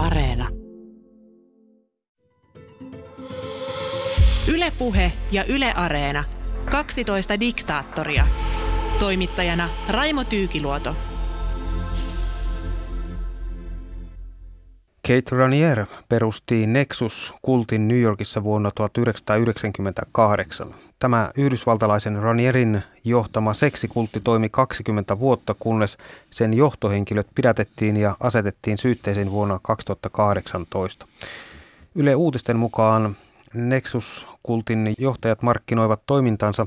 Areena. Ylepuhe ja Yle Areena. 12 diktaattoria. Toimittajana Raimo Tyykiluoto. Kate Ranier perusti Nexus-kultin New Yorkissa vuonna 1998. Tämä yhdysvaltalaisen Ranierin johtama seksikultti toimi 20 vuotta, kunnes sen johtohenkilöt pidätettiin ja asetettiin syytteeseen vuonna 2018. Yle Uutisten mukaan Nexus-kultin johtajat markkinoivat toimintansa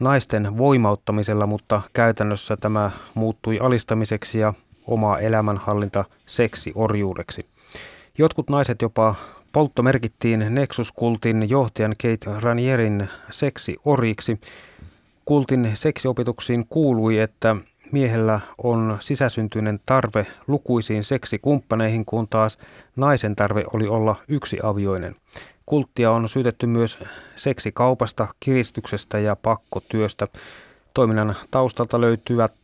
naisten voimauttamisella, mutta käytännössä tämä muuttui alistamiseksi ja oma elämänhallinta seksiorjuudeksi. Jotkut naiset jopa polttomerkittiin Nexus-kultin johtajan Kate Ranierin seksioriksi. Kultin seksiopetuksiin kuului, että miehellä on sisäsyntyinen tarve lukuisiin seksikumppaneihin, kun taas naisen tarve oli olla yksi avioinen. Kulttia on syytetty myös seksikaupasta, kiristyksestä ja pakkotyöstä. Toiminnan taustalta löytyvät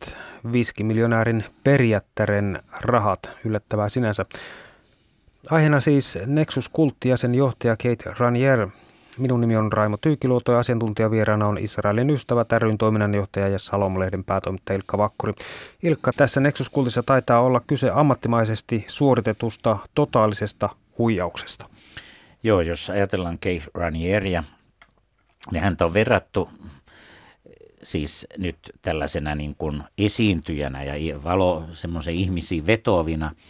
viskimiljonäärin perijättären rahat, yllättävää sinänsä. Aiheena siis Nexus-kultti ja sen johtaja Kate Ranier. Minun nimi on Raimo Tyykiluoto ja asiantuntijavieraana on Israelin ystävä ryn toiminnanjohtaja ja Salom-lehden päätoimittaja Ilkka Vakkuri. Ilkka, tässä Nexus-kultissa taitaa olla kyse ammattimaisesti suoritetusta totaalisesta huijauksesta. Joo, jos ajatellaan Kate Ranieria, niin häntä on verrattu siis nyt tällaisena niin kuin esiintyjänä ja valo semmoisen ihmisiin vetovina –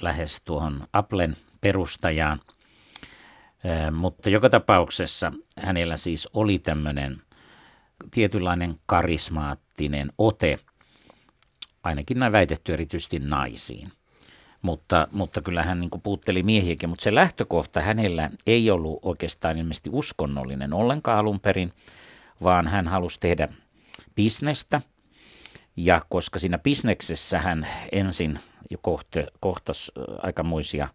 lähes tuohon Applen perustajaan. Mutta joka tapauksessa hänellä siis oli tämmöinen tietynlainen karismaattinen ote, ainakin näin väitetty erityisesti naisiin. Mutta, mutta kyllä hän niin puutteli miehiäkin, mutta se lähtökohta hänellä ei ollut oikeastaan ilmeisesti uskonnollinen ollenkaan alun perin, vaan hän halusi tehdä bisnestä. Ja koska siinä bisneksessä hän ensin jo kohta, kohtas aikamoisia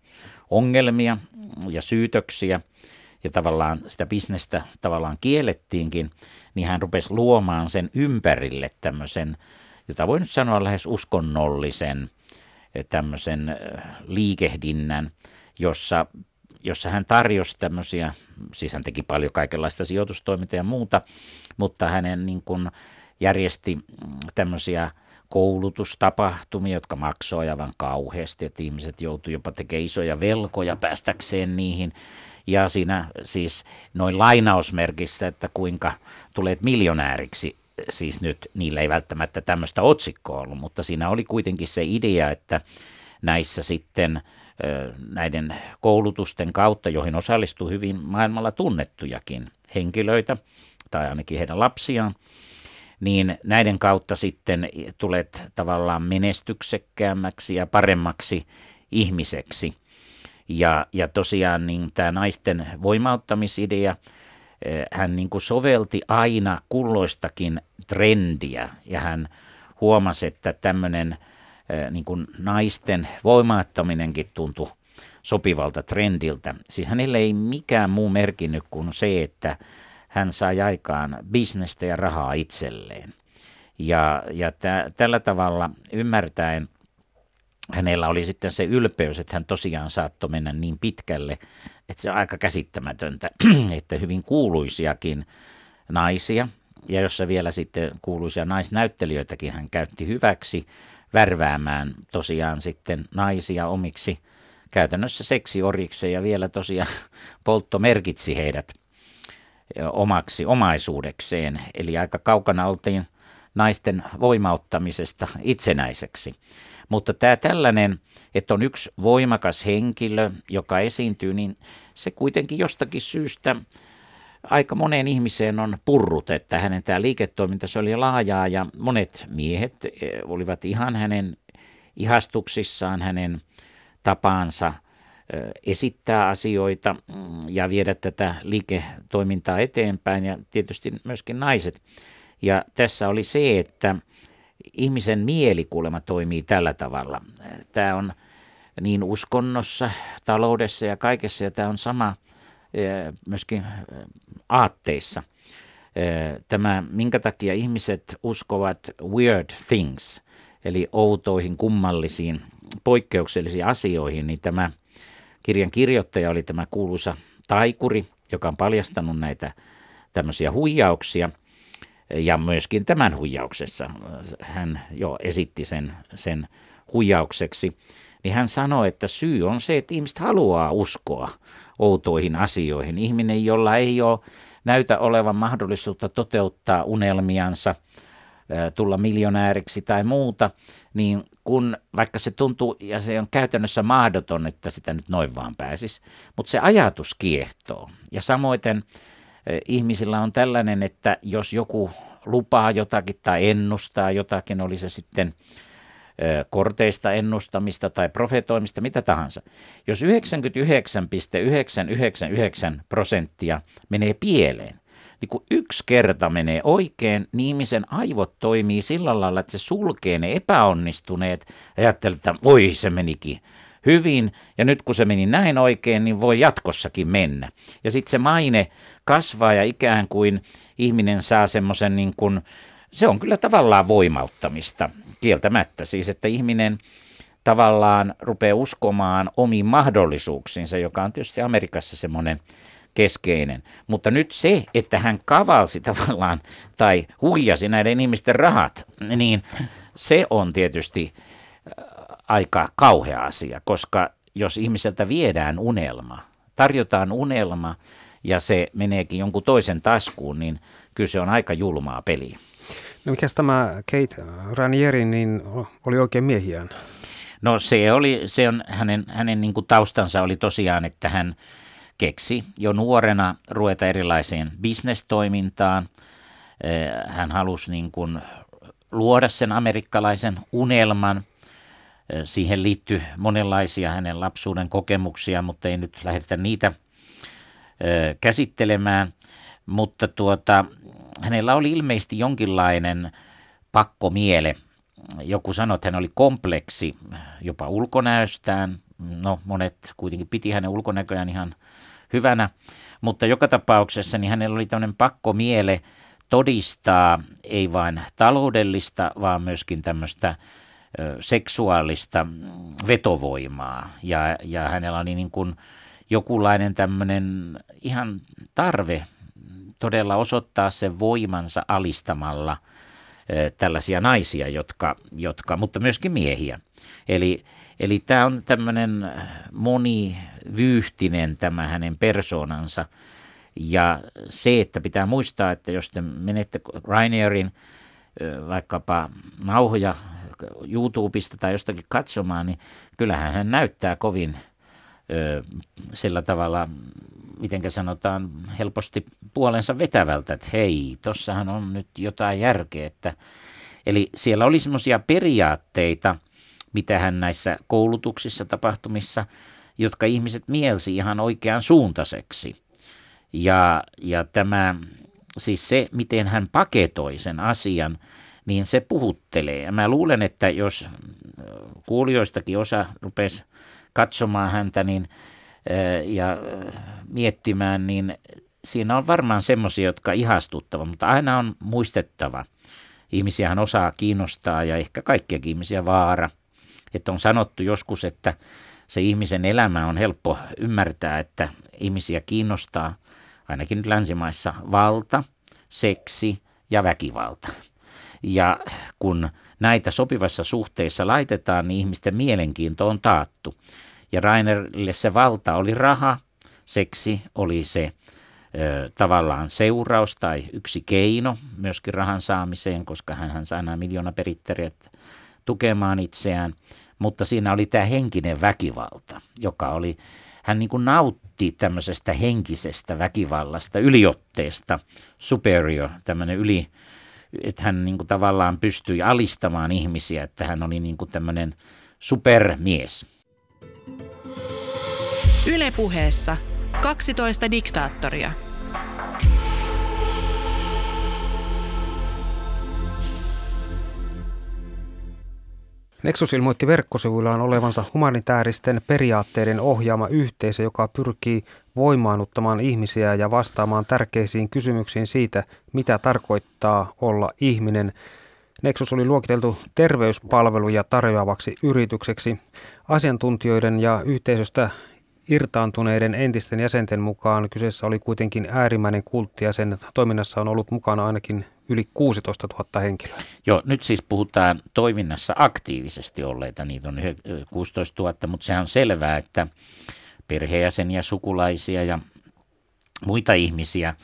ongelmia ja syytöksiä. Ja tavallaan sitä bisnestä tavallaan kiellettiinkin, niin hän rupesi luomaan sen ympärille tämmöisen, jota voi nyt sanoa lähes uskonnollisen tämmöisen liikehdinnän, jossa, jossa hän tarjosi tämmöisiä, siis hän teki paljon kaikenlaista sijoitustoimintaa ja muuta, mutta hänen niin kuin järjesti tämmöisiä koulutustapahtumia, jotka maksoi aivan kauheasti, että ihmiset joutuivat jopa tekemään isoja velkoja päästäkseen niihin. Ja siinä siis noin lainausmerkissä, että kuinka tulet miljonääriksi, siis nyt niillä ei välttämättä tämmöistä otsikkoa ollut, mutta siinä oli kuitenkin se idea, että näissä sitten näiden koulutusten kautta, joihin osallistuu hyvin maailmalla tunnettujakin henkilöitä, tai ainakin heidän lapsiaan, niin näiden kautta sitten tulet tavallaan menestyksekkäämmäksi ja paremmaksi ihmiseksi. Ja, ja tosiaan niin tämä naisten voimauttamisidea, eh, hän niin kuin sovelti aina kulloistakin trendiä ja hän huomasi, että tämmöinen eh, niin kuin naisten voimauttaminenkin tuntui sopivalta trendiltä. Siis hänelle ei mikään muu merkinnyt kuin se, että hän sai aikaan bisnestä ja rahaa itselleen. Ja, ja tä, tällä tavalla ymmärtäen hänellä oli sitten se ylpeys, että hän tosiaan saattoi mennä niin pitkälle, että se on aika käsittämätöntä, että hyvin kuuluisiakin naisia, ja jossa vielä sitten kuuluisia naisnäyttelijöitäkin hän käytti hyväksi värväämään tosiaan sitten naisia omiksi käytännössä seksioriksi ja vielä tosiaan poltto merkitsi heidät omaksi omaisuudekseen. Eli aika kaukana oltiin naisten voimauttamisesta itsenäiseksi. Mutta tämä tällainen, että on yksi voimakas henkilö, joka esiintyy, niin se kuitenkin jostakin syystä aika moneen ihmiseen on purrut, että hänen tämä liiketoiminta se oli laajaa ja monet miehet eh, olivat ihan hänen ihastuksissaan, hänen tapaansa esittää asioita mm, ja viedä tätä liiketoimintaa eteenpäin ja tietysti myöskin naiset. Ja tässä oli se, että ihmisen mielikuulema toimii tällä tavalla. Tämä on niin uskonnossa, taloudessa ja kaikessa ja tämä on sama myöskin aatteissa. Tämä, minkä takia ihmiset uskovat weird things, eli outoihin, kummallisiin poikkeuksellisiin asioihin, niin tämä kirjan kirjoittaja oli tämä kuuluisa taikuri, joka on paljastanut näitä tämmöisiä huijauksia. Ja myöskin tämän huijauksessa hän jo esitti sen, sen huijaukseksi. Niin hän sanoi, että syy on se, että ihmiset haluaa uskoa outoihin asioihin. Ihminen, jolla ei ole näytä olevan mahdollisuutta toteuttaa unelmiansa, tulla miljonääriksi tai muuta, niin kun vaikka se tuntuu ja se on käytännössä mahdoton, että sitä nyt noin vaan pääsisi, mutta se ajatus kiehtoo. Ja samoiten ihmisillä on tällainen, että jos joku lupaa jotakin tai ennustaa jotakin, oli se sitten korteista ennustamista tai profetoimista, mitä tahansa. Jos 99,999 prosenttia menee pieleen, niin kun yksi kerta menee oikein, niin ihmisen aivot toimii sillä lailla, että se sulkee ne epäonnistuneet ja ajattelee, että oi se menikin hyvin ja nyt kun se meni näin oikein, niin voi jatkossakin mennä. Ja sitten se maine kasvaa ja ikään kuin ihminen saa semmoisen niin kuin, se on kyllä tavallaan voimauttamista kieltämättä. Siis että ihminen tavallaan rupeaa uskomaan omiin mahdollisuuksiinsa, joka on tietysti Amerikassa semmoinen keskeinen. Mutta nyt se, että hän kavalsi tavallaan tai huijasi näiden ihmisten rahat, niin se on tietysti äh, aika kauhea asia, koska jos ihmiseltä viedään unelma, tarjotaan unelma ja se meneekin jonkun toisen taskuun, niin kyllä se on aika julmaa peliä. No mikä tämä Kate Ranieri, niin oli oikein miehiään? No se oli, se on hänen, hänen niin kuin taustansa oli tosiaan, että hän keksi jo nuorena ruveta erilaiseen bisnestoimintaan. Eh, hän halusi niin kuin luoda sen amerikkalaisen unelman. Eh, siihen liittyy monenlaisia hänen lapsuuden kokemuksia, mutta ei nyt lähdetä niitä eh, käsittelemään. Mutta tuota, hänellä oli ilmeisesti jonkinlainen pakkomiele. Joku sanoi, että hän oli kompleksi jopa ulkonäöstään. No monet kuitenkin piti hänen ulkonäköään ihan hyvänä, mutta joka tapauksessa niin hänellä oli tämmöinen pakkomiele todistaa ei vain taloudellista, vaan myöskin tämmöistä seksuaalista vetovoimaa. Ja, ja hänellä oli niin kuin jokinlainen tämmöinen ihan tarve todella osoittaa sen voimansa alistamalla tällaisia naisia, jotka, jotka, mutta myöskin miehiä. Eli, eli tämä on tämmöinen monivyyhtinen tämä hänen persoonansa. Ja se, että pitää muistaa, että jos te menette Rainierin vaikkapa nauhoja YouTubesta tai jostakin katsomaan, niin kyllähän hän näyttää kovin sillä tavalla miten sanotaan, helposti puolensa vetävältä, että hei, tossahan on nyt jotain järkeä. Että, eli siellä oli semmoisia periaatteita, mitä hän näissä koulutuksissa, tapahtumissa, jotka ihmiset mielsi ihan oikean suuntaiseksi. Ja, ja tämä, siis se, miten hän paketoi sen asian, niin se puhuttelee. Ja mä luulen, että jos kuulijoistakin osa rupesi katsomaan häntä, niin ja miettimään, niin siinä on varmaan semmoisia, jotka ihastuttavat, mutta aina on muistettava. Ihmisiähän osaa kiinnostaa ja ehkä kaikkia ihmisiä vaara. Että on sanottu joskus, että se ihmisen elämä on helppo ymmärtää, että ihmisiä kiinnostaa ainakin nyt länsimaissa valta, seksi ja väkivalta. Ja kun näitä sopivassa suhteissa laitetaan, niin ihmisten mielenkiinto on taattu. Ja Rainerille se valta oli raha, seksi oli se ö, tavallaan seuraus tai yksi keino myöskin rahan saamiseen, koska hän sai nämä miljoona perittäjät tukemaan itseään. Mutta siinä oli tämä henkinen väkivalta, joka oli, hän niin kuin nautti tämmöisestä henkisestä väkivallasta, yliotteesta, superior, tämmöinen yli, että hän niin kuin tavallaan pystyi alistamaan ihmisiä, että hän oli niin kuin tämmöinen supermies. Ylepuheessa 12 diktaattoria. Nexus ilmoitti verkkosivuillaan olevansa humanitaaristen periaatteiden ohjaama yhteisö, joka pyrkii voimaannuttamaan ihmisiä ja vastaamaan tärkeisiin kysymyksiin siitä, mitä tarkoittaa olla ihminen. Nexus oli luokiteltu terveyspalveluja tarjoavaksi yritykseksi. Asiantuntijoiden ja yhteisöstä irtaantuneiden entisten jäsenten mukaan kyseessä oli kuitenkin äärimmäinen kultti ja sen toiminnassa on ollut mukana ainakin yli 16 000 henkilöä. Joo, nyt siis puhutaan toiminnassa aktiivisesti olleita, niitä on 16 000, mutta sehän on selvää, että perheenjäseniä, sukulaisia ja muita ihmisiä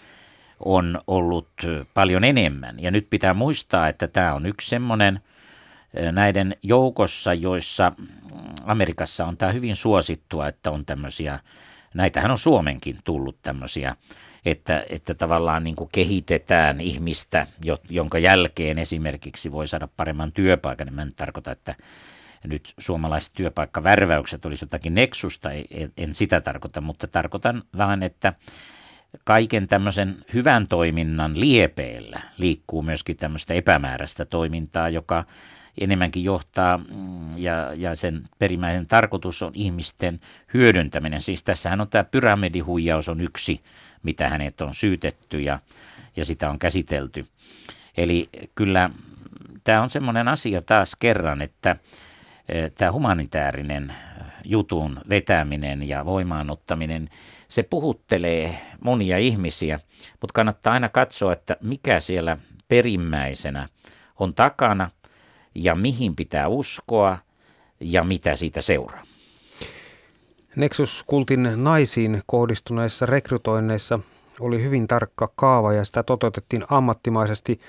on ollut paljon enemmän. Ja nyt pitää muistaa, että tämä on yksi semmoinen näiden joukossa, joissa Amerikassa on tämä hyvin suosittua, että on tämmöisiä, näitähän on Suomenkin tullut tämmöisiä, että, että tavallaan niin kuin kehitetään ihmistä, jonka jälkeen esimerkiksi voi saada paremman työpaikan. Mä en tarkoita, että nyt suomalaiset työpaikkavärväykset olisi jotakin neksusta, en sitä tarkoita, mutta tarkoitan vaan, että kaiken tämmöisen hyvän toiminnan liepeillä liikkuu myöskin tämmöistä epämääräistä toimintaa, joka enemmänkin johtaa mm, ja, ja sen perimmäisen tarkoitus on ihmisten hyödyntäminen. Siis tässähän on tämä pyramidihuijaus on yksi, mitä hänet on syytetty ja, ja sitä on käsitelty. Eli kyllä tämä on semmoinen asia taas kerran, että e, tämä humanitaarinen jutun vetäminen ja voimaanottaminen, se puhuttelee monia ihmisiä, mutta kannattaa aina katsoa, että mikä siellä perimmäisenä on takana ja mihin pitää uskoa ja mitä siitä seuraa. Nexus-kultin naisiin kohdistuneissa rekrytoinneissa oli hyvin tarkka kaava ja sitä toteutettiin ammattimaisesti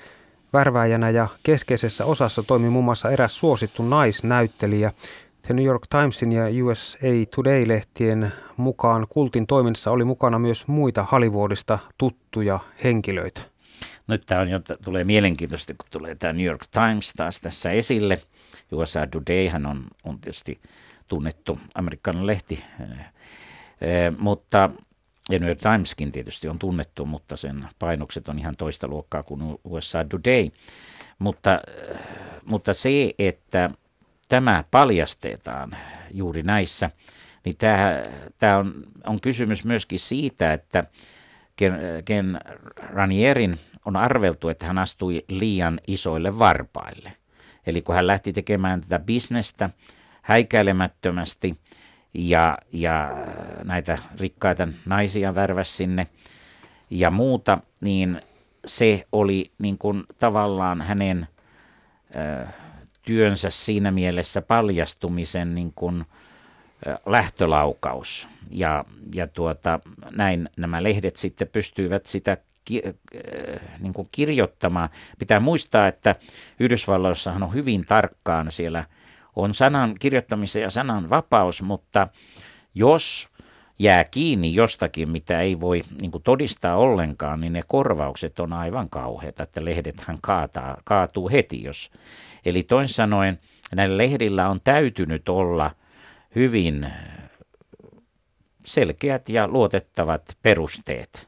värväjänä ja keskeisessä osassa toimi muun muassa eräs suosittu naisnäyttelijä. The New York Timesin ja USA Today-lehtien mukaan kultin toiminnassa oli mukana myös muita Hollywoodista tuttuja henkilöitä. Nyt tämä on jo, tulee mielenkiintoista, kun tulee tämä New York Times taas tässä esille. USA Todayhan on, on tietysti tunnettu amerikkalainen lehti, mutta ja New York Timeskin tietysti on tunnettu, mutta sen painokset on ihan toista luokkaa kuin USA Today. Mutta, mutta se, että tämä paljastetaan juuri näissä, niin tämä, tämä on, on kysymys myöskin siitä, että Ken, Ken Ranierin on arveltu, että hän astui liian isoille varpaille. Eli kun hän lähti tekemään tätä bisnestä häikäilemättömästi ja, ja näitä rikkaita naisia värväs sinne ja muuta, niin se oli niin kuin tavallaan hänen ö, työnsä siinä mielessä paljastumisen niin kuin, ö, lähtölaukaus. Ja, ja tuota, näin nämä lehdet sitten pystyivät sitä ki, äh, niin kuin kirjoittamaan. Pitää muistaa, että Yhdysvalloissahan on hyvin tarkkaan siellä on sanan kirjoittamisen ja sanan vapaus, mutta jos jää kiinni jostakin, mitä ei voi niin kuin todistaa ollenkaan, niin ne korvaukset on aivan kauheita, että lehdethän kaataa, kaatuu heti. Jos. Eli toisin sanoen näillä lehdillä on täytynyt olla hyvin selkeät ja luotettavat perusteet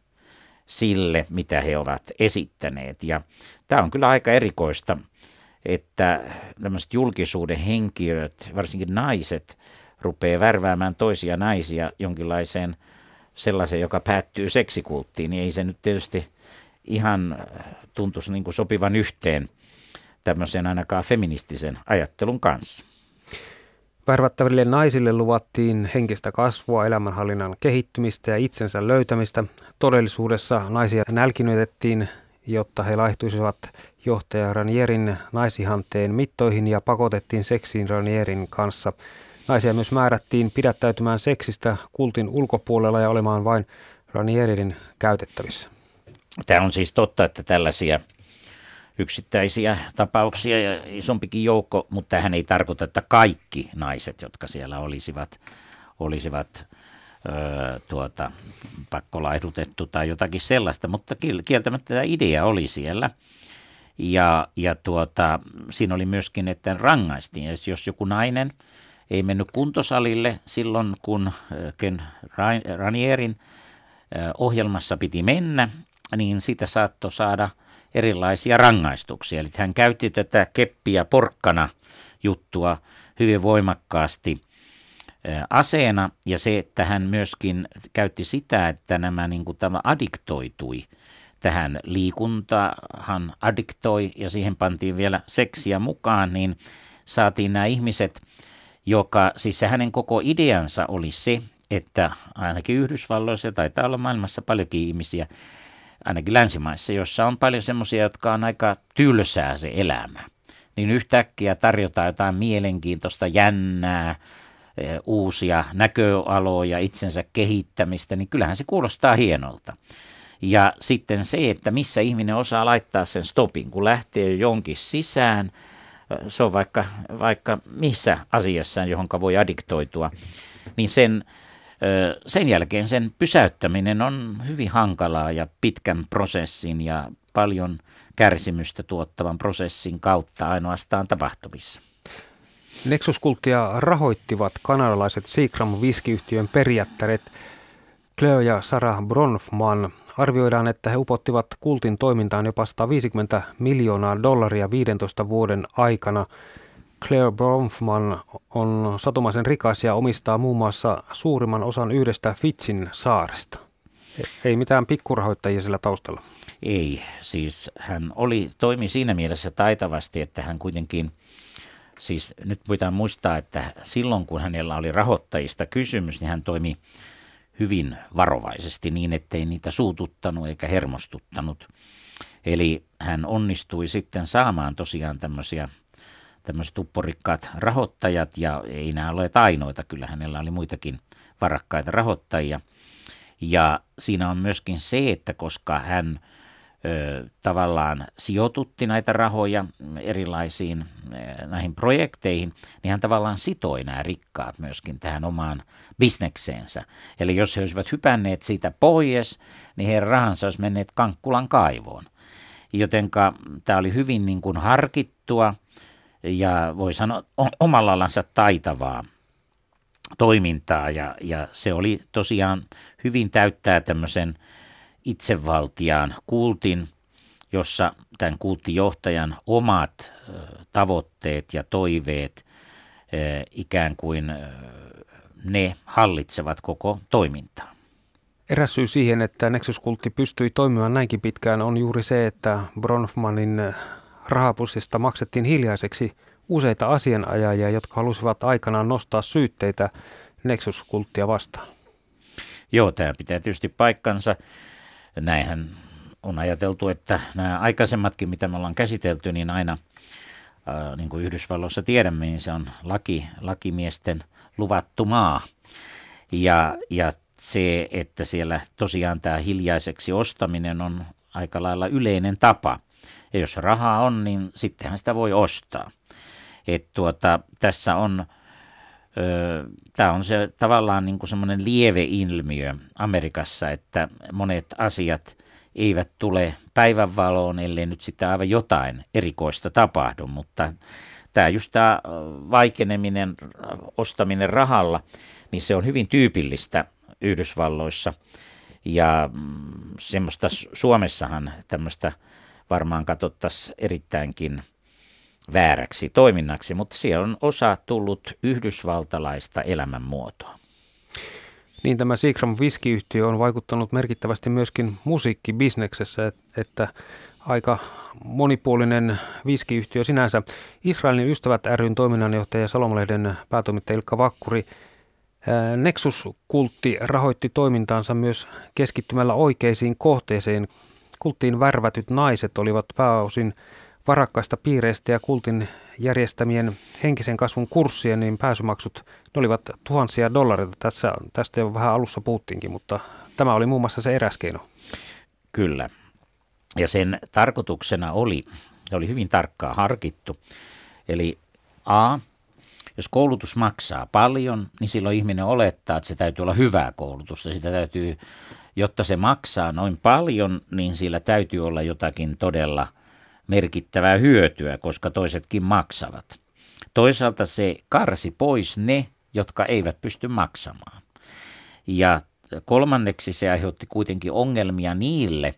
sille, mitä he ovat esittäneet. Ja tämä on kyllä aika erikoista, että tämmöiset julkisuuden henkilöt, varsinkin naiset, rupeaa värväämään toisia naisia jonkinlaiseen sellaiseen, joka päättyy seksikulttiin, niin ei se nyt tietysti ihan tuntuisi niin kuin sopivan yhteen tämmöisen ainakaan feministisen ajattelun kanssa. Värvättäville naisille luvattiin henkistä kasvua, elämänhallinnan kehittymistä ja itsensä löytämistä. Todellisuudessa naisia nälkinytettiin, jotta he laihtuisivat johtaja Ranierin naisihanteen mittoihin ja pakotettiin seksiin Ranierin kanssa. Naisia myös määrättiin pidättäytymään seksistä kultin ulkopuolella ja olemaan vain Ranierin käytettävissä. Tämä on siis totta, että tällaisia yksittäisiä tapauksia ja isompikin joukko, mutta tähän ei tarkoita, että kaikki naiset, jotka siellä olisivat, olisivat öö, tuota, pakkolaidutettu tai jotakin sellaista, mutta kieltämättä tämä idea oli siellä. Ja, ja tuota, siinä oli myöskin, että rangaistiin, jos, jos joku nainen ei mennyt kuntosalille silloin, kun Ken Ranierin ohjelmassa piti mennä, niin sitä saattoi saada – erilaisia rangaistuksia. Eli hän käytti tätä keppiä porkkana juttua hyvin voimakkaasti aseena ja se, että hän myöskin käytti sitä, että nämä niin kuin tämä adiktoitui tähän liikuntahan addiktoi ja siihen pantiin vielä seksiä mukaan, niin saatiin nämä ihmiset, joka, siis se hänen koko ideansa oli se, että ainakin Yhdysvalloissa, taitaa olla maailmassa paljonkin ihmisiä, ainakin länsimaissa, jossa on paljon semmoisia, jotka on aika tylsää se elämä. Niin yhtäkkiä tarjotaan jotain mielenkiintoista, jännää, uusia näköaloja, itsensä kehittämistä, niin kyllähän se kuulostaa hienolta. Ja sitten se, että missä ihminen osaa laittaa sen stopin, kun lähtee jonkin sisään, eh, se on vaikka, vaikka missä asiassa, johon voi addiktoitua, niin sen sen jälkeen sen pysäyttäminen on hyvin hankalaa ja pitkän prosessin ja paljon kärsimystä tuottavan prosessin kautta ainoastaan tapahtuvissa. Nexus-kulttia rahoittivat kanadalaiset Seagram viskiyhtiön perijättäret Cleo ja Sarah Bronfman. Arvioidaan, että he upottivat kultin toimintaan jopa 150 miljoonaa dollaria 15 vuoden aikana – Claire Bronfman on satumaisen rikas ja omistaa muun muassa suurimman osan yhdestä Fitsin saaresta. Ei mitään pikkurahoittajia sillä taustalla. Ei, siis hän oli, toimi siinä mielessä taitavasti, että hän kuitenkin, siis nyt pitää muistaa, että silloin kun hänellä oli rahoittajista kysymys, niin hän toimi hyvin varovaisesti niin, ettei niitä suututtanut eikä hermostuttanut. Eli hän onnistui sitten saamaan tosiaan tämmöisiä tämmöiset upporikkaat rahoittajat ja ei nämä ole ainoita, kyllä hänellä oli muitakin varakkaita rahoittajia. Ja siinä on myöskin se, että koska hän tavallaan sijoitutti näitä rahoja erilaisiin ö, näihin projekteihin, niin hän tavallaan sitoi nämä rikkaat myöskin tähän omaan bisnekseensä. Eli jos he olisivat hypänneet siitä pois, niin heidän rahansa olisi menneet Kankkulan kaivoon. Jotenka tämä oli hyvin niin kuin harkittua ja voi sanoa omalla alansa taitavaa toimintaa ja, ja se oli tosiaan hyvin täyttää tämmöisen itsevaltiaan kultin, jossa tämän kulttijohtajan omat tavoitteet ja toiveet ikään kuin ne hallitsevat koko toimintaa. Eräs syy siihen, että Nexus-kultti pystyi toimimaan näinkin pitkään on juuri se, että Bronfmanin rahapussista maksettiin hiljaiseksi useita asianajajia, jotka halusivat aikanaan nostaa syytteitä Nexus-kulttia vastaan. Joo, tämä pitää tietysti paikkansa. Näinhän on ajateltu, että nämä aikaisemmatkin, mitä me ollaan käsitelty, niin aina, äh, niin kuin Yhdysvalloissa tiedämme, niin se on laki, lakimiesten luvattu maa. Ja, ja se, että siellä tosiaan tämä hiljaiseksi ostaminen on aika lailla yleinen tapa – ja jos rahaa on, niin sittenhän sitä voi ostaa. Et tuota, tässä on, tämä on se tavallaan niin kuin lieve ilmiö Amerikassa, että monet asiat eivät tule päivänvaloon, ellei nyt sitä aivan jotain erikoista tapahdu, mutta tämä just tämä vaikeneminen, ostaminen rahalla, niin se on hyvin tyypillistä Yhdysvalloissa. Ja mm, semmoista Suomessahan tämmöistä varmaan katsottaisiin erittäinkin vääräksi toiminnaksi, mutta siellä on osa tullut yhdysvaltalaista elämänmuotoa. Niin tämä Seagram viskiyhtiö on vaikuttanut merkittävästi myöskin musiikkibisneksessä, että aika monipuolinen viskiyhtiö sinänsä. Israelin ystävät ryn toiminnanjohtaja Salomalehden päätoimittaja Ilkka Vakkuri. Nexus-kultti rahoitti toimintaansa myös keskittymällä oikeisiin kohteisiin, Kulttiin värvätyt naiset olivat pääosin varakkaista piireistä ja kultin järjestämien henkisen kasvun kurssien, niin pääsymaksut ne olivat tuhansia dollareita. Tässä, tästä jo vähän alussa puhuttiinkin, mutta tämä oli muun muassa se eräs keino. Kyllä. Ja sen tarkoituksena oli, oli hyvin tarkkaa harkittu. Eli A, jos koulutus maksaa paljon, niin silloin ihminen olettaa, että se täytyy olla hyvää koulutusta. Sitä täytyy jotta se maksaa noin paljon, niin sillä täytyy olla jotakin todella merkittävää hyötyä, koska toisetkin maksavat. Toisaalta se karsi pois ne, jotka eivät pysty maksamaan. Ja kolmanneksi se aiheutti kuitenkin ongelmia niille,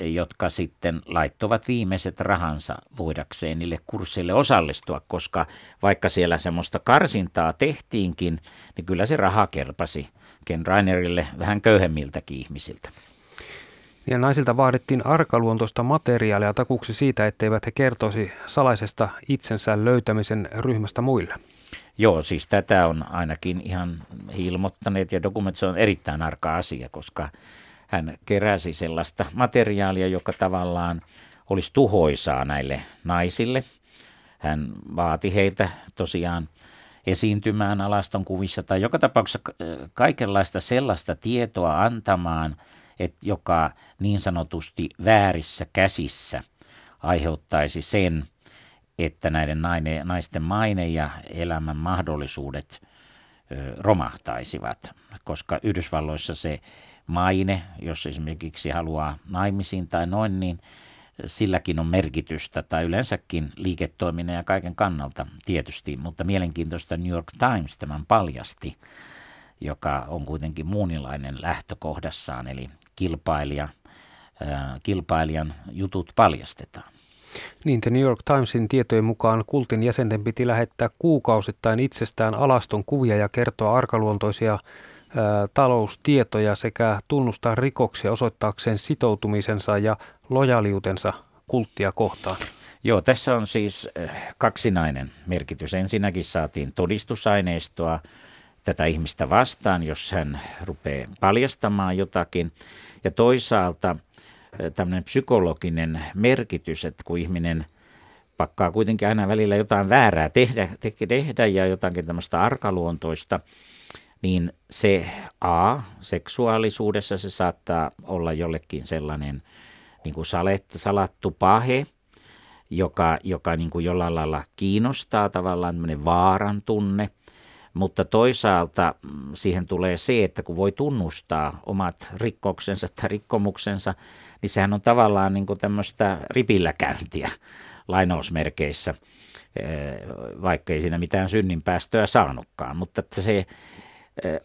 jotka sitten laittovat viimeiset rahansa voidakseen niille kursseille osallistua, koska vaikka siellä semmoista karsintaa tehtiinkin, niin kyllä se raha kelpasi Ken Rainerille vähän köyhemmiltäkin ihmisiltä. Ja naisilta vaadittiin arkaluontoista materiaalia takuksi siitä, etteivät he kertoisi salaisesta itsensä löytämisen ryhmästä muille. Joo, siis tätä on ainakin ihan ilmoittaneet ja dokumentit, on erittäin arka asia, koska hän keräsi sellaista materiaalia, joka tavallaan olisi tuhoisaa näille naisille. Hän vaati heiltä tosiaan esiintymään alaston kuvissa tai joka tapauksessa kaikenlaista sellaista tietoa antamaan, että joka niin sanotusti väärissä käsissä aiheuttaisi sen, että näiden naine, naisten maine ja elämän mahdollisuudet ö, romahtaisivat, koska Yhdysvalloissa se maine, jos esimerkiksi haluaa naimisiin tai noin, niin silläkin on merkitystä tai yleensäkin liiketoiminnan ja kaiken kannalta tietysti, mutta mielenkiintoista New York Times tämän paljasti, joka on kuitenkin muunilainen lähtökohdassaan, eli kilpailija, kilpailijan jutut paljastetaan. Niin, The New York Timesin tietojen mukaan kultin jäsenten piti lähettää kuukausittain itsestään alaston kuvia ja kertoa arkaluontoisia taloustietoja sekä tunnustaa rikoksia osoittaakseen sitoutumisensa ja lojaliutensa kulttia kohtaan. Joo, tässä on siis kaksinainen merkitys. Ensinnäkin saatiin todistusaineistoa tätä ihmistä vastaan, jos hän rupeaa paljastamaan jotakin. Ja toisaalta tämmöinen psykologinen merkitys, että kun ihminen pakkaa kuitenkin aina välillä jotain väärää tehdä, tehdä ja jotakin tämmöistä arkaluontoista – niin se A, seksuaalisuudessa se saattaa olla jollekin sellainen niin kuin salet, salattu pahe, joka, joka niin kuin jollain lailla kiinnostaa, tavallaan tämmöinen vaaran tunne. Mutta toisaalta mm, siihen tulee se, että kun voi tunnustaa omat rikkoksensa tai rikkomuksensa, niin sehän on tavallaan niin tämmöistä ripilläkäyntiä lainausmerkeissä, vaikka ei siinä mitään synninpäästöä saanutkaan. Mutta että se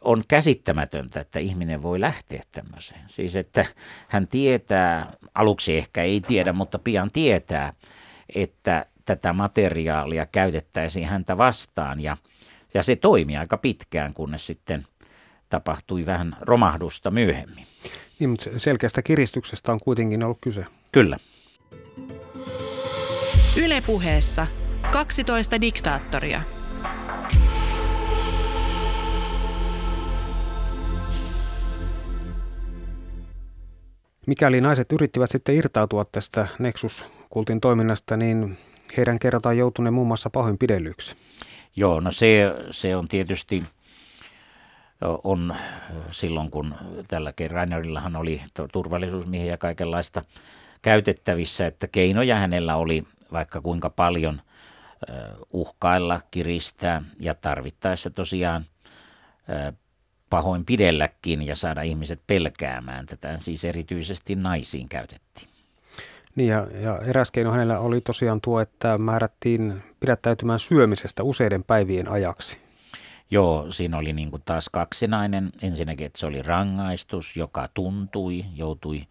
on käsittämätöntä, että ihminen voi lähteä tämmöiseen. Siis että hän tietää, aluksi ehkä ei tiedä, mutta pian tietää, että tätä materiaalia käytettäisiin häntä vastaan ja, ja se toimi aika pitkään, kunnes sitten tapahtui vähän romahdusta myöhemmin. Niin, mutta selkeästä kiristyksestä on kuitenkin ollut kyse. Kyllä. Ylepuheessa 12 diktaattoria. Mikäli naiset yrittivät sitten irtautua tästä Nexus-kultin toiminnasta, niin heidän kerrotaan joutuneen muun muassa pahoinpidellyksi. Joo, no se, se on tietysti on silloin, kun tällä Rainerillahan oli turvallisuusmiehiä ja kaikenlaista käytettävissä, että keinoja hänellä oli vaikka kuinka paljon uhkailla, kiristää ja tarvittaessa tosiaan pahoinpidelläkin ja saada ihmiset pelkäämään. Tätä siis erityisesti naisiin käytettiin. Niin ja, ja eräs keino hänellä oli tosiaan tuo, että määrättiin pidättäytymään syömisestä useiden päivien ajaksi. Joo, siinä oli niin kuin taas kaksinainen. Ensinnäkin, että se oli rangaistus, joka tuntui, joutui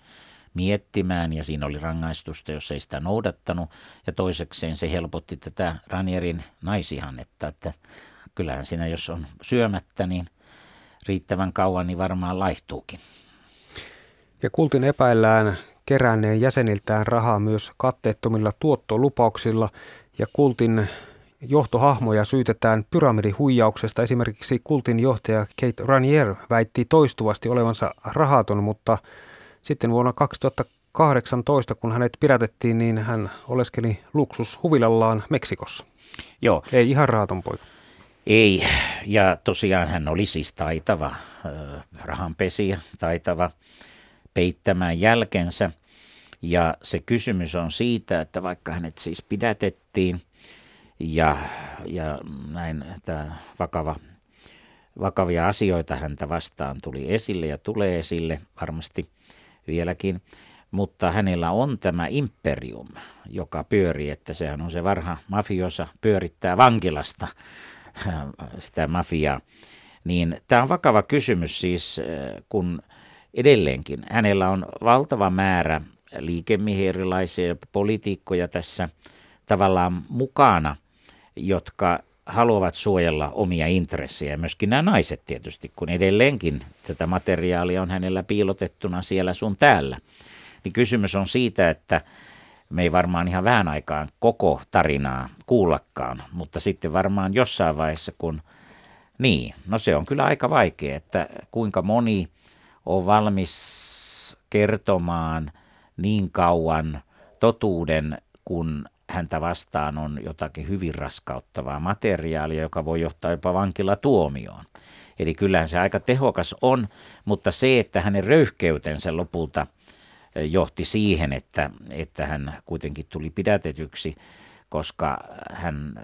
miettimään ja siinä oli rangaistusta, jos ei sitä noudattanut. Ja toisekseen se helpotti tätä Ranierin naisihannetta, että kyllähän siinä jos on syömättä, niin riittävän kauan, niin varmaan laihtuukin. Ja kultin epäillään keränneen jäseniltään rahaa myös katteettomilla tuottolupauksilla ja kultin johtohahmoja syytetään pyramidihuijauksesta. Esimerkiksi kultin johtaja Kate Ranier väitti toistuvasti olevansa rahaton, mutta sitten vuonna 2018, kun hänet pidätettiin, niin hän oleskeli luksushuvilallaan Meksikossa. Joo. Ei ihan rahaton poika. Ei, ja tosiaan hän oli siis taitava äh, rahanpesiä, taitava peittämään jälkensä. Ja se kysymys on siitä, että vaikka hänet siis pidätettiin ja, ja näin tämä vakava, vakavia asioita häntä vastaan tuli esille ja tulee esille varmasti vieläkin, mutta hänellä on tämä imperium, joka pyörii, että sehän on se varha mafiosa pyörittää vankilasta sitä mafiaa. Niin tämä on vakava kysymys siis, äh, kun edelleenkin hänellä on valtava määrä liikemiehiä erilaisia poliitikkoja tässä tavallaan mukana, jotka haluavat suojella omia intressejä. Myöskin nämä naiset tietysti, kun edelleenkin tätä materiaalia on hänellä piilotettuna siellä sun täällä. niin kysymys on siitä, että me ei varmaan ihan vähän aikaan koko tarinaa kuullakaan, mutta sitten varmaan jossain vaiheessa, kun niin, no se on kyllä aika vaikea, että kuinka moni on valmis kertomaan niin kauan totuuden, kun häntä vastaan on jotakin hyvin raskauttavaa materiaalia, joka voi johtaa jopa vankilatuomioon. Eli kyllähän se aika tehokas on, mutta se, että hänen röyhkeytensä lopulta johti siihen, että, että hän kuitenkin tuli pidätetyksi, koska hän,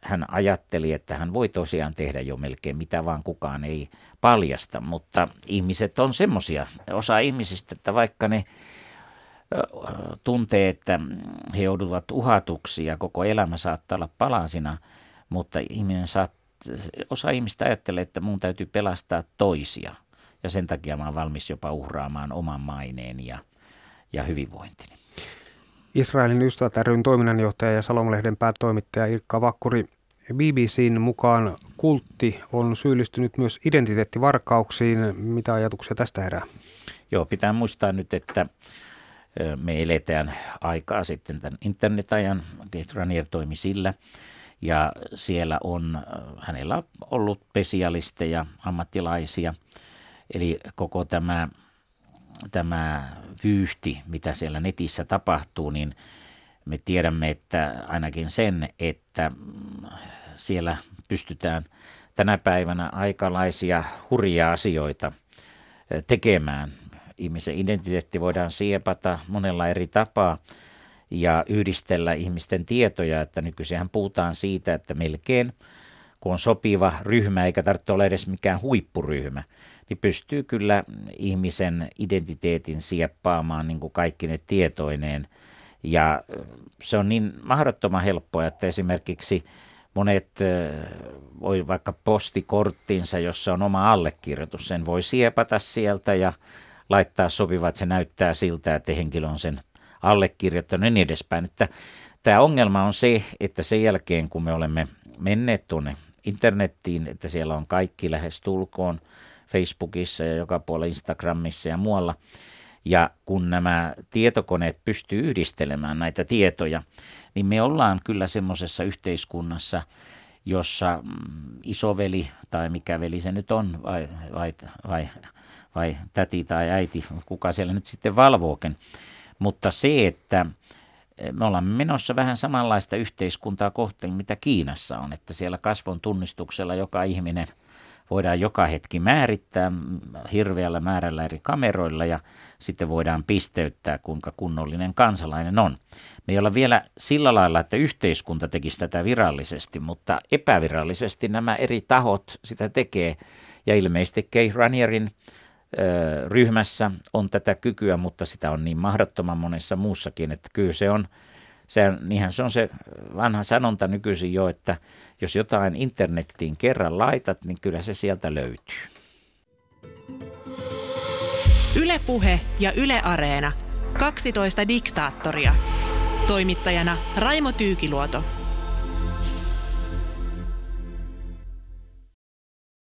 hän ajatteli, että hän voi tosiaan tehdä jo melkein mitä vaan kukaan ei paljasta, mutta ihmiset on semmoisia, osa ihmisistä, että vaikka ne tuntee, että he joutuvat uhatuksi ja koko elämä saattaa olla palasina, mutta ihminen saat, osa ihmistä ajattelee, että mun täytyy pelastaa toisia ja sen takia mä oon valmis jopa uhraamaan oman maineen ja, ja hyvinvointini. Israelin ystävät ryn toiminnanjohtaja ja Salomlehden päätoimittaja Ilkka Vakkuri. BBCn mukaan kultti on syyllistynyt myös identiteettivarkauksiin. Mitä ajatuksia tästä herää? Joo, pitää muistaa nyt, että me eletään aikaa sitten tämän internetajan. Keith Ranier toimi sillä. Ja siellä on, hänellä ollut spesialisteja, ammattilaisia. Eli koko tämä, tämä vyyhti, mitä siellä netissä tapahtuu, niin me tiedämme, että ainakin sen, että siellä pystytään tänä päivänä aikalaisia hurjia asioita tekemään ihmisen identiteetti voidaan siepata monella eri tapaa ja yhdistellä ihmisten tietoja, että nykyisinhän puhutaan siitä, että melkein kun on sopiva ryhmä, eikä tarvitse olla edes mikään huippuryhmä, niin pystyy kyllä ihmisen identiteetin sieppaamaan niin kuin kaikki ne tietoineen. Ja se on niin mahdottoman helppoa, että esimerkiksi monet voi vaikka postikorttinsa, jossa on oma allekirjoitus, sen voi siepata sieltä ja laittaa sopiva, että se näyttää siltä, että henkilö on sen allekirjoittanut ja niin edespäin. Että tämä ongelma on se, että sen jälkeen kun me olemme menneet tuonne internettiin, että siellä on kaikki lähes tulkoon Facebookissa ja joka puolella Instagramissa ja muualla, ja kun nämä tietokoneet pystyy yhdistelemään näitä tietoja, niin me ollaan kyllä semmoisessa yhteiskunnassa, jossa mm, isoveli tai mikä veli se nyt on, vai, vai, vai vai täti tai äiti, kuka siellä nyt sitten valvookin. Mutta se, että eh, me ollaan menossa vähän samanlaista yhteiskuntaa kohteen, mitä Kiinassa on, että siellä kasvon tunnistuksella joka ihminen voidaan joka hetki määrittää hirveällä määrällä eri kameroilla ja sitten voidaan pisteyttää, kuinka kunnollinen kansalainen on. Me ei olla vielä sillä lailla, että yhteiskunta tekisi tätä virallisesti, mutta epävirallisesti nämä eri tahot sitä tekee. Ja ilmeisesti Kay Ranierin ryhmässä on tätä kykyä, mutta sitä on niin mahdottoman monessa muussakin, että kyllä se on, se, niinhän se on se vanha sanonta nykyisin jo, että jos jotain internettiin kerran laitat, niin kyllä se sieltä löytyy. Ylepuhe ja Yle Areena. 12 diktaattoria. Toimittajana Raimo Tyykiluoto.